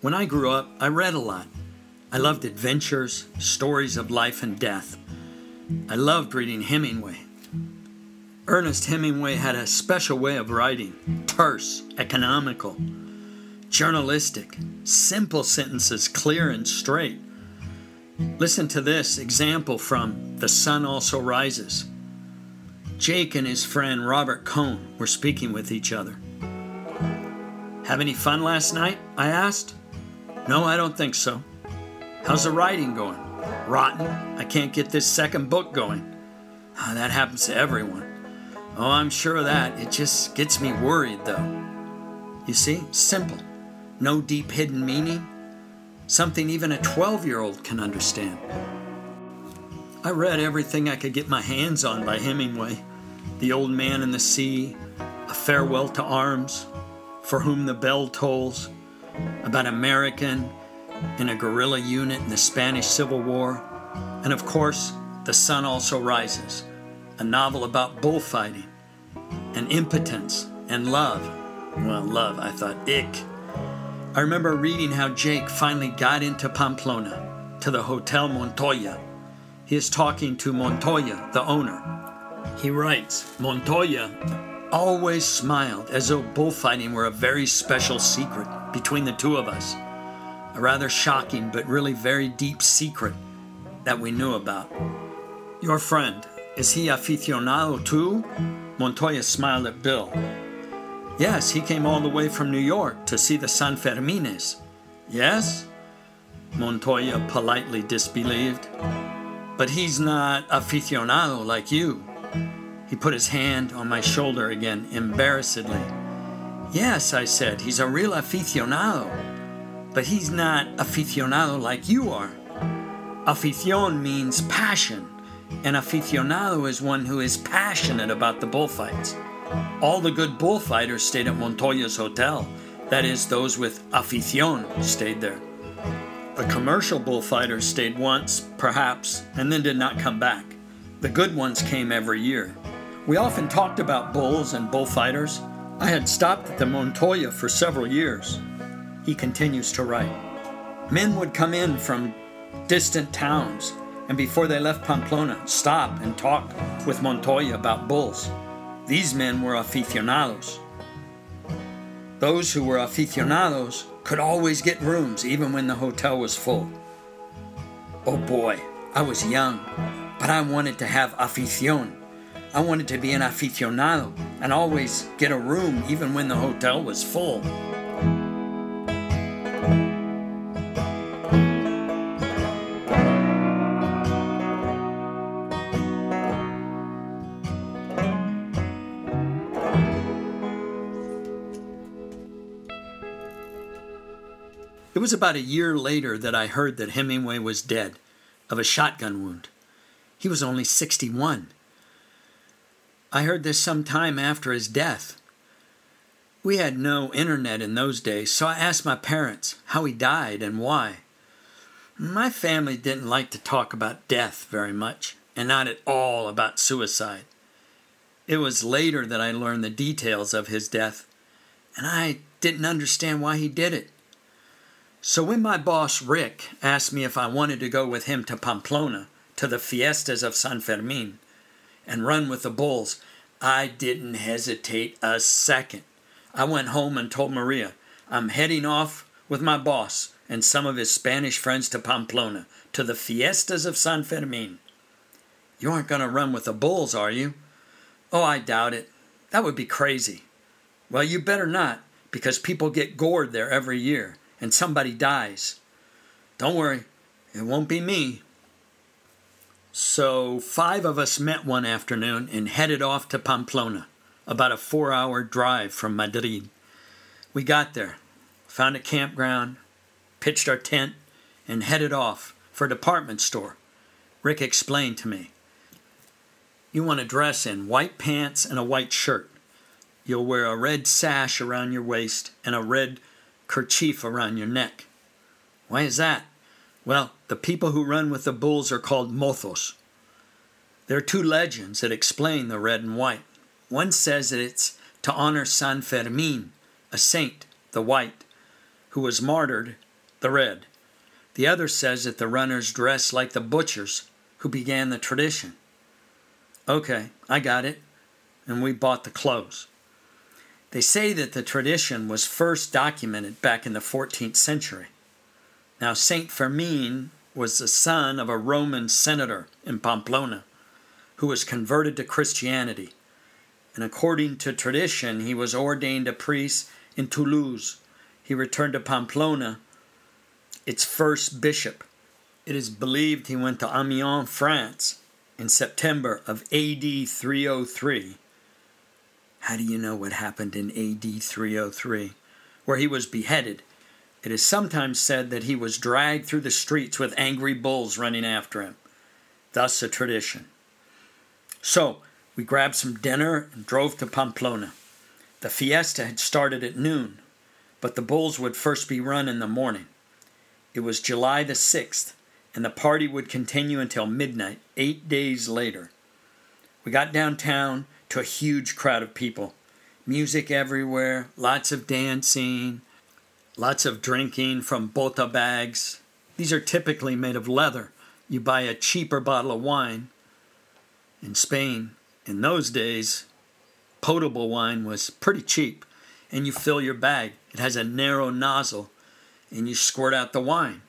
When I grew up, I read a lot. I loved adventures, stories of life and death. I loved reading Hemingway. Ernest Hemingway had a special way of writing terse, economical, journalistic, simple sentences, clear and straight. Listen to this example from The Sun Also Rises. Jake and his friend Robert Cohn were speaking with each other. Have any fun last night? I asked. No, I don't think so. How's the writing going? Rotten. I can't get this second book going. Oh, that happens to everyone. Oh, I'm sure of that. It just gets me worried, though. You see? Simple. No deep hidden meaning. Something even a 12 year old can understand. I read everything I could get my hands on by Hemingway The Old Man and the Sea, A Farewell to Arms, For Whom the Bell Tolls, about American in a guerrilla unit in the Spanish Civil War, and of course, The Sun Also Rises, a novel about bullfighting and impotence and love. Well, love, I thought, ick. I remember reading how Jake finally got into Pamplona, to the Hotel Montoya. He is talking to Montoya, the owner. He writes Montoya always smiled as though bullfighting were a very special secret between the two of us. A rather shocking but really very deep secret that we knew about. Your friend, is he aficionado too? Montoya smiled at Bill. Yes, he came all the way from New York to see the San Fermines. Yes? Montoya politely disbelieved. But he's not aficionado like you. He put his hand on my shoulder again, embarrassedly. Yes, I said, he's a real aficionado. But he's not aficionado like you are. Aficion means passion, and aficionado is one who is passionate about the bullfights. All the good bullfighters stayed at Montoya's hotel. That is, those with aficion stayed there. The commercial bullfighters stayed once, perhaps, and then did not come back. The good ones came every year. We often talked about bulls and bullfighters. I had stopped at the Montoya for several years. He continues to write. Men would come in from distant towns, and before they left Pamplona, stop and talk with Montoya about bulls. These men were aficionados. Those who were aficionados could always get rooms even when the hotel was full. Oh boy, I was young, but I wanted to have afición. I wanted to be an aficionado and always get a room even when the hotel was full. It was about a year later that I heard that Hemingway was dead of a shotgun wound. He was only 61. I heard this some time after his death. We had no internet in those days, so I asked my parents how he died and why. My family didn't like to talk about death very much, and not at all about suicide. It was later that I learned the details of his death, and I didn't understand why he did it. So when my boss Rick asked me if I wanted to go with him to Pamplona to the fiestas of San Fermin and run with the bulls, I didn't hesitate a second. I went home and told Maria, I'm heading off with my boss and some of his Spanish friends to Pamplona to the fiestas of San Fermin. You aren't going to run with the bulls, are you? Oh, I doubt it. That would be crazy. Well, you better not, because people get gored there every year and somebody dies. Don't worry, it won't be me. So, five of us met one afternoon and headed off to Pamplona, about a four hour drive from Madrid. We got there, found a campground, pitched our tent, and headed off for a department store. Rick explained to me You want to dress in white pants and a white shirt. You'll wear a red sash around your waist and a red kerchief around your neck. Why is that? Well, the people who run with the bulls are called mozos. There are two legends that explain the red and white. One says that it's to honor San Fermin, a saint, the white, who was martyred the red. The other says that the runners dress like the butchers who began the tradition. Okay, I got it. And we bought the clothes. They say that the tradition was first documented back in the 14th century. Now, Saint Fermin was the son of a Roman senator in Pamplona who was converted to Christianity. And according to tradition, he was ordained a priest in Toulouse. He returned to Pamplona its first bishop. It is believed he went to Amiens, France, in September of AD 303. How do you know what happened in AD 303? Where he was beheaded. It is sometimes said that he was dragged through the streets with angry bulls running after him. Thus, a tradition. So, we grabbed some dinner and drove to Pamplona. The fiesta had started at noon, but the bulls would first be run in the morning. It was July the 6th, and the party would continue until midnight, eight days later. We got downtown to a huge crowd of people. Music everywhere, lots of dancing, lots of drinking from bota bags. These are typically made of leather. You buy a cheaper bottle of wine. In Spain, in those days, potable wine was pretty cheap, and you fill your bag. It has a narrow nozzle and you squirt out the wine.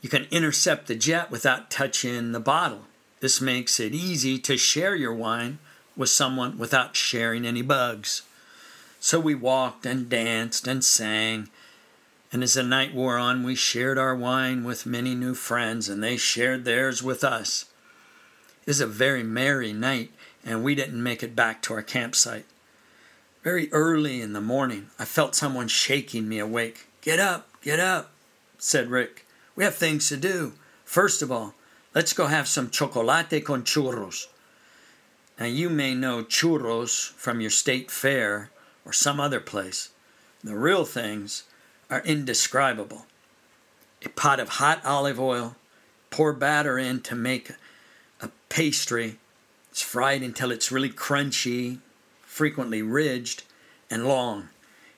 You can intercept the jet without touching the bottle. This makes it easy to share your wine with someone without sharing any bugs. So we walked and danced and sang. And as the night wore on, we shared our wine with many new friends, and they shared theirs with us. It was a very merry night, and we didn't make it back to our campsite. Very early in the morning, I felt someone shaking me awake. Get up, Get up, said Rick. We have things to do. First of all, let's go have some chocolate con churros. Now, you may know churros from your state fair or some other place. The real things are indescribable. A pot of hot olive oil, pour batter in to make a pastry. It's fried until it's really crunchy, frequently ridged, and long.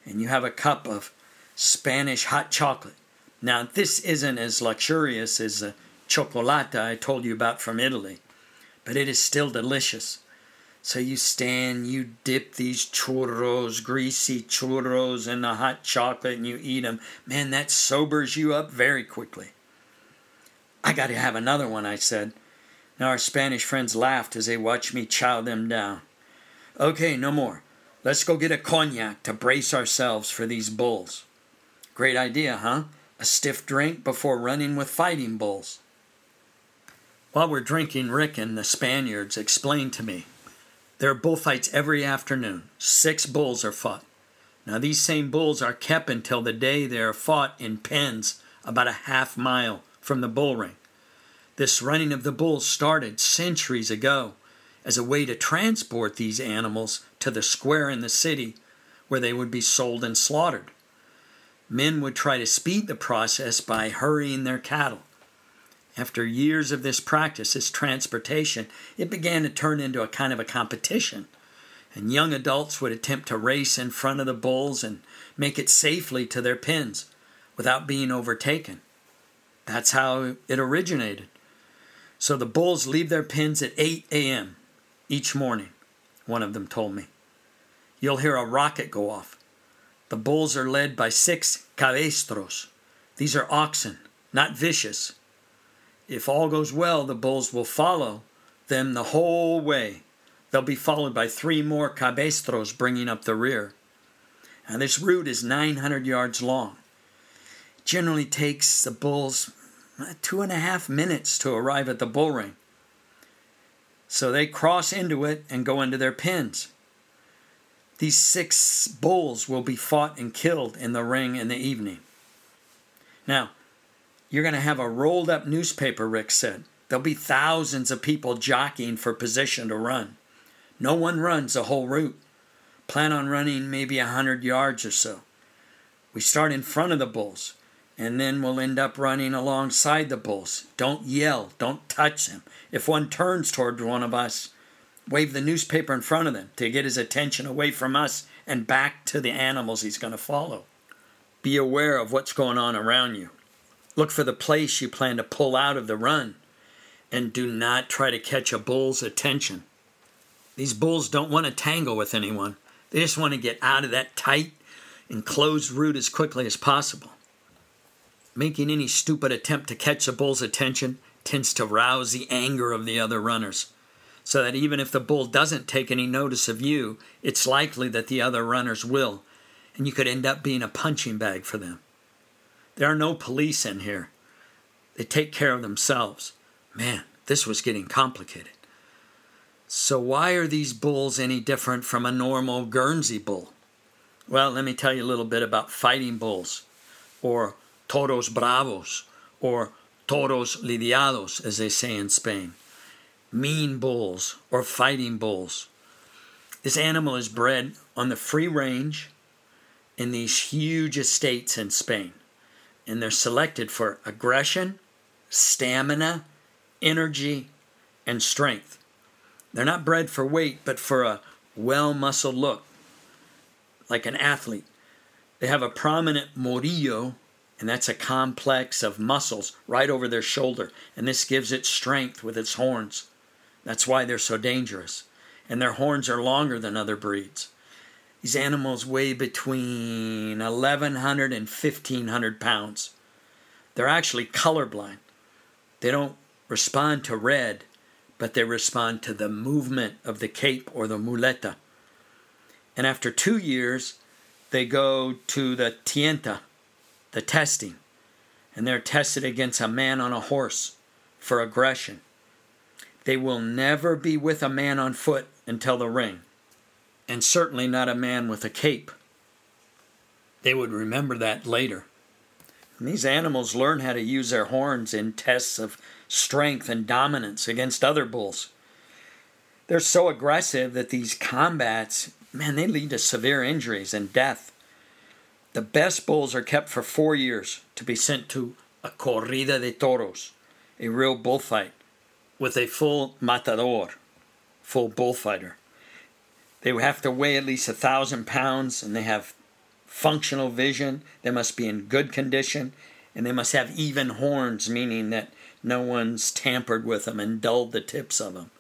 And you have a cup of Spanish hot chocolate. Now, this isn't as luxurious as the chocolate I told you about from Italy, but it is still delicious. So you stand, you dip these churros, greasy churros, in the hot chocolate and you eat them. Man, that sobers you up very quickly. I got to have another one, I said. Now our Spanish friends laughed as they watched me chow them down. Okay, no more. Let's go get a cognac to brace ourselves for these bulls. Great idea, huh? A stiff drink before running with fighting bulls. While we're drinking, Rick and the Spaniards explained to me there are bullfights every afternoon. Six bulls are fought. Now, these same bulls are kept until the day they are fought in pens about a half mile from the bull ring. This running of the bulls started centuries ago as a way to transport these animals to the square in the city where they would be sold and slaughtered men would try to speed the process by hurrying their cattle. After years of this practice, this transportation, it began to turn into a kind of a competition. And young adults would attempt to race in front of the bulls and make it safely to their pens without being overtaken. That's how it originated. So the bulls leave their pens at 8 a.m. each morning, one of them told me. You'll hear a rocket go off. The bulls are led by six cabestros. These are oxen, not vicious. If all goes well, the bulls will follow them the whole way. They'll be followed by three more cabestros bringing up the rear. Now, this route is 900 yards long. It generally takes the bulls uh, two and a half minutes to arrive at the bull ring. So they cross into it and go into their pens. These six bulls will be fought and killed in the ring in the evening. Now, you're going to have a rolled up newspaper, Rick said. There'll be thousands of people jockeying for position to run. No one runs the whole route. Plan on running maybe a hundred yards or so. We start in front of the bulls, and then we'll end up running alongside the bulls. Don't yell, don't touch them. If one turns toward one of us, wave the newspaper in front of them to get his attention away from us and back to the animals he's going to follow. Be aware of what's going on around you. Look for the place you plan to pull out of the run. And do not try to catch a bull's attention. These bulls don't want to tangle with anyone, they just want to get out of that tight, enclosed route as quickly as possible. Making any stupid attempt to catch a bull's attention tends to rouse the anger of the other runners, so that even if the bull doesn't take any notice of you, it's likely that the other runners will, and you could end up being a punching bag for them. There are no police in here. They take care of themselves. Man, this was getting complicated. So, why are these bulls any different from a normal Guernsey bull? Well, let me tell you a little bit about fighting bulls, or toros bravos, or toros lidiados, as they say in Spain. Mean bulls, or fighting bulls. This animal is bred on the free range in these huge estates in Spain and they're selected for aggression, stamina, energy, and strength. They're not bred for weight, but for a well muscled look, like an athlete. They have a prominent morillo, and that's a complex of muscles right over their shoulder, and this gives it strength with its horns. That's why they're so dangerous. And their horns are longer than other breeds. These animals weigh between 1,100 and 1,500 pounds. They're actually colorblind. They don't respond to red, but they respond to the movement of the cape or the muleta. And after two years, they go to the tienta, the testing, and they're tested against a man on a horse for aggression. They will never be with a man on foot until the ring and certainly not a man with a cape. They would remember that later. And these animals learn how to use their horns in tests of strength and dominance against other bulls. They're so aggressive that these combats, man, they lead to severe injuries and death. The best bulls are kept for four years to be sent to a corrida de toros, a real bullfight, with a full matador, full bullfighter. They have to weigh at least a thousand pounds and they have functional vision. They must be in good condition and they must have even horns, meaning that no one's tampered with them and dulled the tips of them.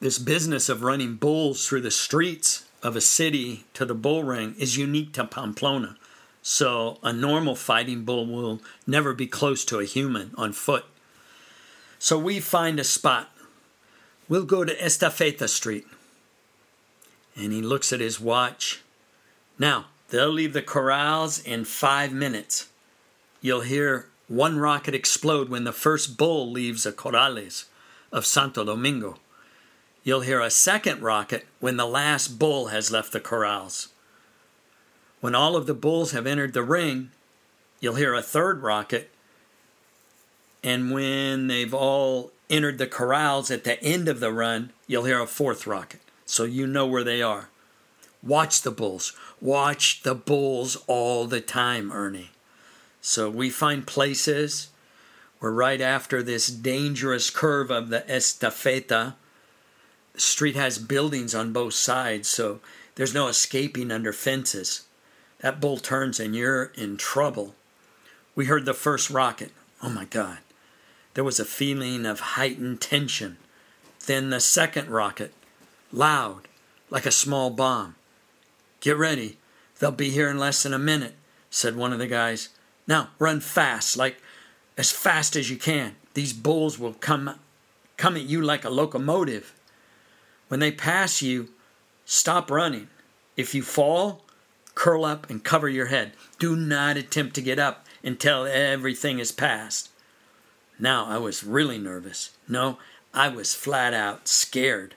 This business of running bulls through the streets of a city to the bull ring is unique to Pamplona. So a normal fighting bull will never be close to a human on foot. So we find a spot. We'll go to Estafeta Street and he looks at his watch. Now, they'll leave the corrals in five minutes. You'll hear one rocket explode when the first bull leaves the corrales of Santo Domingo. You'll hear a second rocket when the last bull has left the corrals. When all of the bulls have entered the ring, you'll hear a third rocket. And when they've all entered the corrals at the end of the run, you'll hear a fourth rocket so you know where they are. Watch the bulls. Watch the bulls all the time, Ernie. So we find places where, right after this dangerous curve of the estafeta, the street has buildings on both sides, so there's no escaping under fences. That bull turns and you're in trouble. We heard the first rocket. Oh my God. There was a feeling of heightened tension. Then the second rocket loud, like a small bomb. Get ready. They'll be here in less than a minute, said one of the guys. Now run fast, like as fast as you can. These bulls will come come at you like a locomotive. When they pass you, stop running. If you fall, curl up and cover your head. Do not attempt to get up until everything is past. Now I was really nervous. No, I was flat out scared.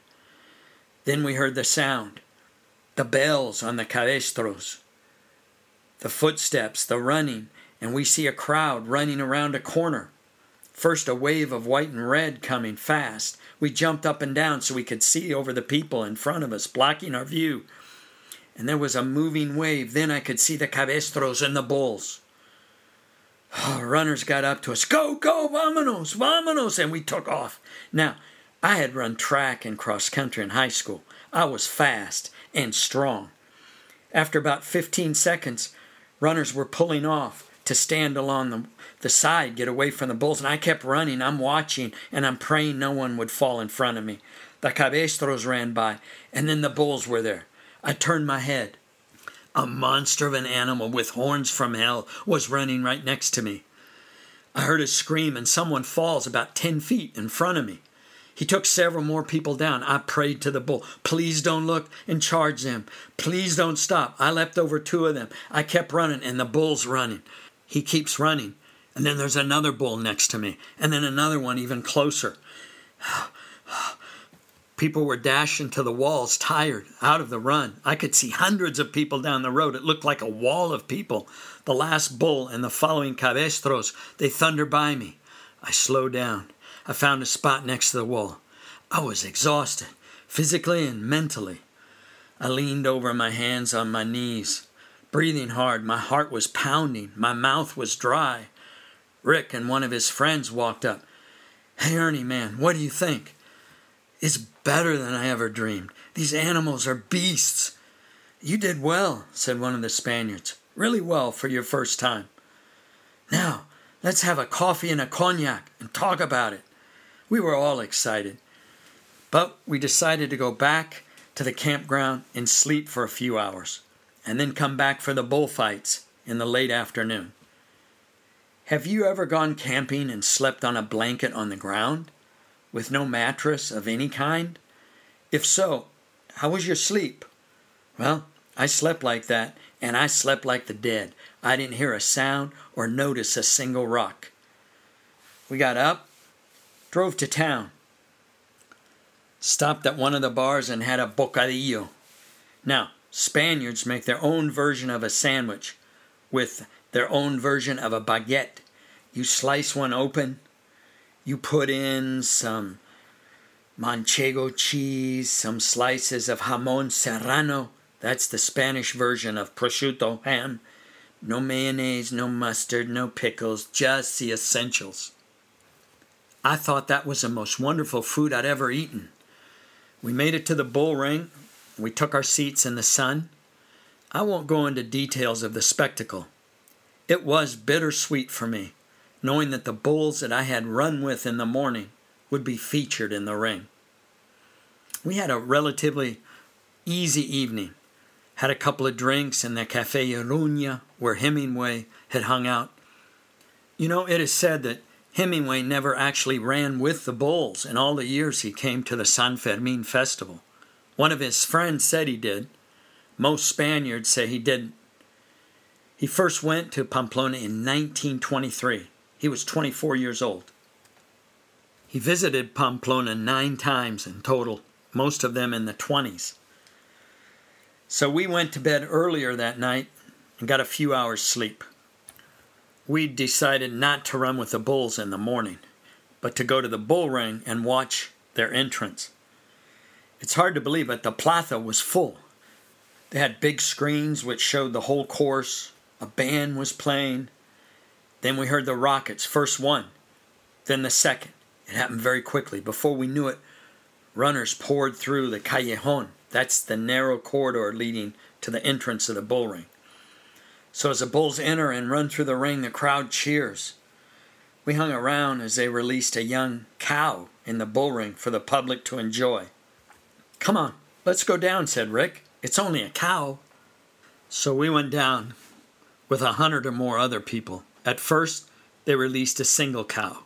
Then we heard the sound, the bells on the cabestros, the footsteps, the running, and we see a crowd running around a corner. First, a wave of white and red coming fast. We jumped up and down so we could see over the people in front of us, blocking our view. And there was a moving wave. Then I could see the cabestros and the bulls. Oh, runners got up to us. Go, go, vámonos, vámonos. And we took off. Now, I had run track and cross country in high school. I was fast and strong. After about 15 seconds, runners were pulling off, to stand along the, the side, get away from the bulls. And I kept running. I'm watching and I'm praying no one would fall in front of me. The cabestros ran by, and then the bulls were there. I turned my head. A monster of an animal with horns from hell was running right next to me. I heard a scream, and someone falls about 10 feet in front of me. He took several more people down. I prayed to the bull, please don't look and charge them. Please don't stop. I leapt over two of them. I kept running, and the bull's running. He keeps running. And then there's another bull next to me, and then another one even closer. People were dashing to the walls, tired, out of the run. I could see hundreds of people down the road. It looked like a wall of people. The last bull and the following cabestros, they thunder by me. I slowed down. I found a spot next to the wall. I was exhausted, physically and mentally. I leaned over my hands on my knees, breathing hard. My heart was pounding. My mouth was dry. Rick and one of his friends walked up. Hey, Ernie, man, what do you think? It's better than I ever dreamed. These animals are beasts. You did well, said one of the Spaniards. Really well for your first time. Now, let's have a coffee and a cognac and talk about it. We were all excited. But we decided to go back to the campground and sleep for a few hours, and then come back for the bullfights in the late afternoon. Have you ever gone camping and slept on a blanket on the ground with no mattress of any kind? If so, how was your sleep? Well, I slept like that, and I slept like the dead. I didn't hear a sound or notice a single rock. We got up, drove to town, stopped at one of the bars and had a bocadillo. Now, Spaniards make their own version of a sandwich with their own version of a baguette. You slice one open, you put in some manchego cheese, some slices of jamon serrano, that's the Spanish version of prosciutto ham. No mayonnaise, no mustard, no pickles, just the essentials. I thought that was the most wonderful food I'd ever eaten. We made it to the bull ring. We took our seats in the sun. I won't go into details of the spectacle. It was bittersweet for me, knowing that the bulls that I had run with in the morning would be featured in the ring. We had a relatively easy evening. Had a couple of drinks in the Cafe Iruña where Hemingway had hung out. You know, it is said that Hemingway never actually ran with the bulls in all the years he came to the San Fermin festival. One of his friends said he did. Most Spaniards say he didn't. He first went to Pamplona in 1923. He was 24 years old. He visited Pamplona nine times in total, most of them in the 20s. So we went to bed earlier that night and got a few hours' sleep we decided not to run with the bulls in the morning, but to go to the bull ring and watch their entrance. It's hard to believe, but the plaza was full. They had big screens which showed the whole course. A band was playing. Then we heard the rockets, first one, then the second. It happened very quickly. Before we knew it, runners poured through the callejon. That's the narrow corridor leading to the entrance of the bull ring. So as the bulls enter and run through the ring, the crowd cheers. We hung around as they released a young cow in the bull ring for the public to enjoy. Come on, let's go down, said Rick. It's only a cow. So we went down with a hundred or more other people. At first, they released a single cow.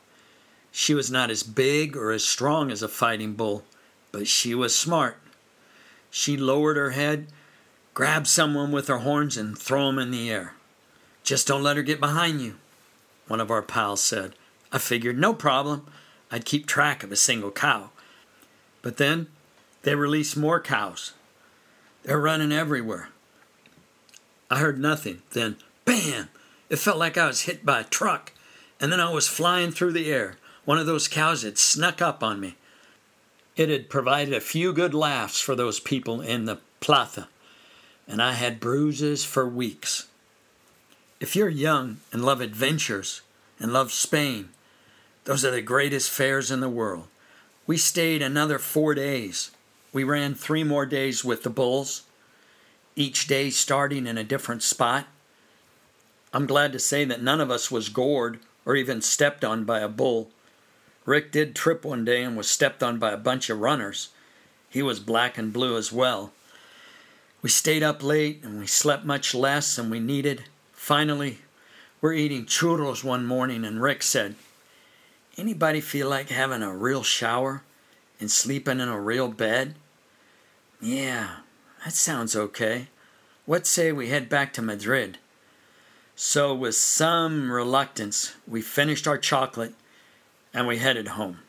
She was not as big or as strong as a fighting bull, but she was smart. She lowered her head Grab someone with her horns and throw 'em in the air. Just don't let her get behind you, one of our pals said. I figured, no problem. I'd keep track of a single cow. But then they released more cows. They're running everywhere. I heard nothing. Then, bam! It felt like I was hit by a truck. And then I was flying through the air. One of those cows had snuck up on me. It had provided a few good laughs for those people in the plaza and I had bruises for weeks. If you're young and love adventures and love Spain, those are the greatest fairs in the world. We stayed another four days. We ran three more days with the bulls, each day starting in a different spot. I'm glad to say that none of us was gored or even stepped on by a bull. Rick did trip one day and was stepped on by a bunch of runners. He was black and blue as well. We stayed up late and we slept much less than we needed. Finally, we're eating churros one morning and Rick said, Anybody feel like having a real shower and sleeping in a real bed? Yeah, that sounds okay. What say we head back to Madrid? So, with some reluctance, we finished our chocolate and we headed home.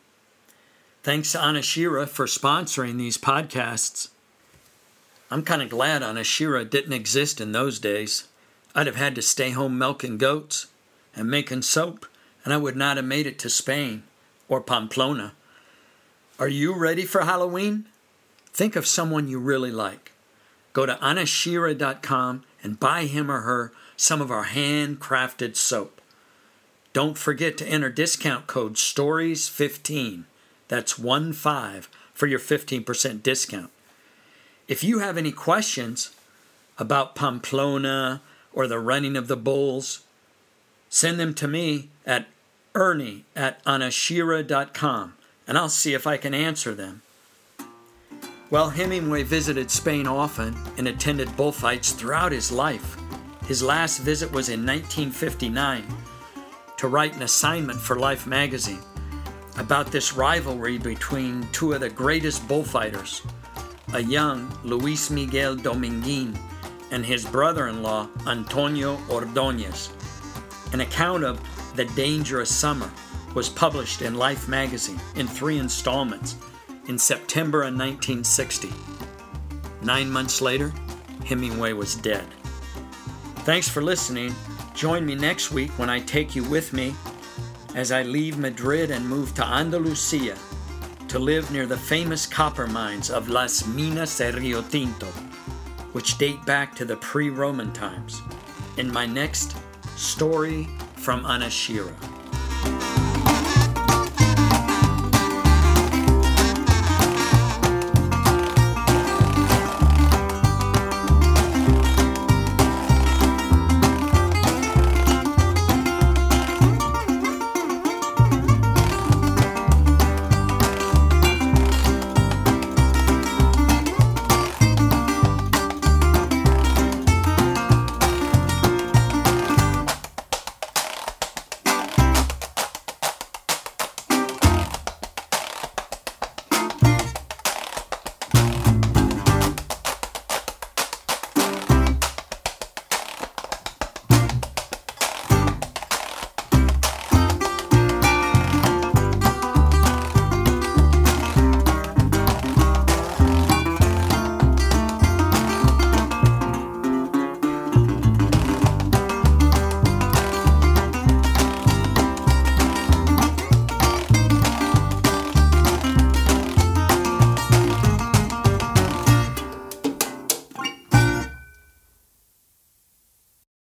Thanks to Anashira for sponsoring these podcasts. I'm kind of glad Anashira didn't exist in those days. I'd have had to stay home milking goats and making soap, and I would not have made it to Spain or Pamplona. Are you ready for Halloween? Think of someone you really like. Go to anashira.com and buy him or her some of our handcrafted soap. Don't forget to enter discount code STORIES15. That's 1 5 for your 15% discount. If you have any questions about Pamplona or the running of the bulls, send them to me at ernie at anashira.com and I'll see if I can answer them. While Hemingway visited Spain often and attended bullfights throughout his life, his last visit was in 1959 to write an assignment for Life magazine about this rivalry between two of the greatest bullfighters, a young Luis Miguel Dominguin and his brother in law Antonio Ordonez. An account of The Dangerous Summer was published in Life magazine in three installments in September of 1960. Nine months later, Hemingway was dead. Thanks for listening. Join me next week when I take you with me as I leave Madrid and move to Andalusia to live near the famous copper mines of Las Minas de Rio Tinto, which date back to the pre Roman times, in my next story from Anashira.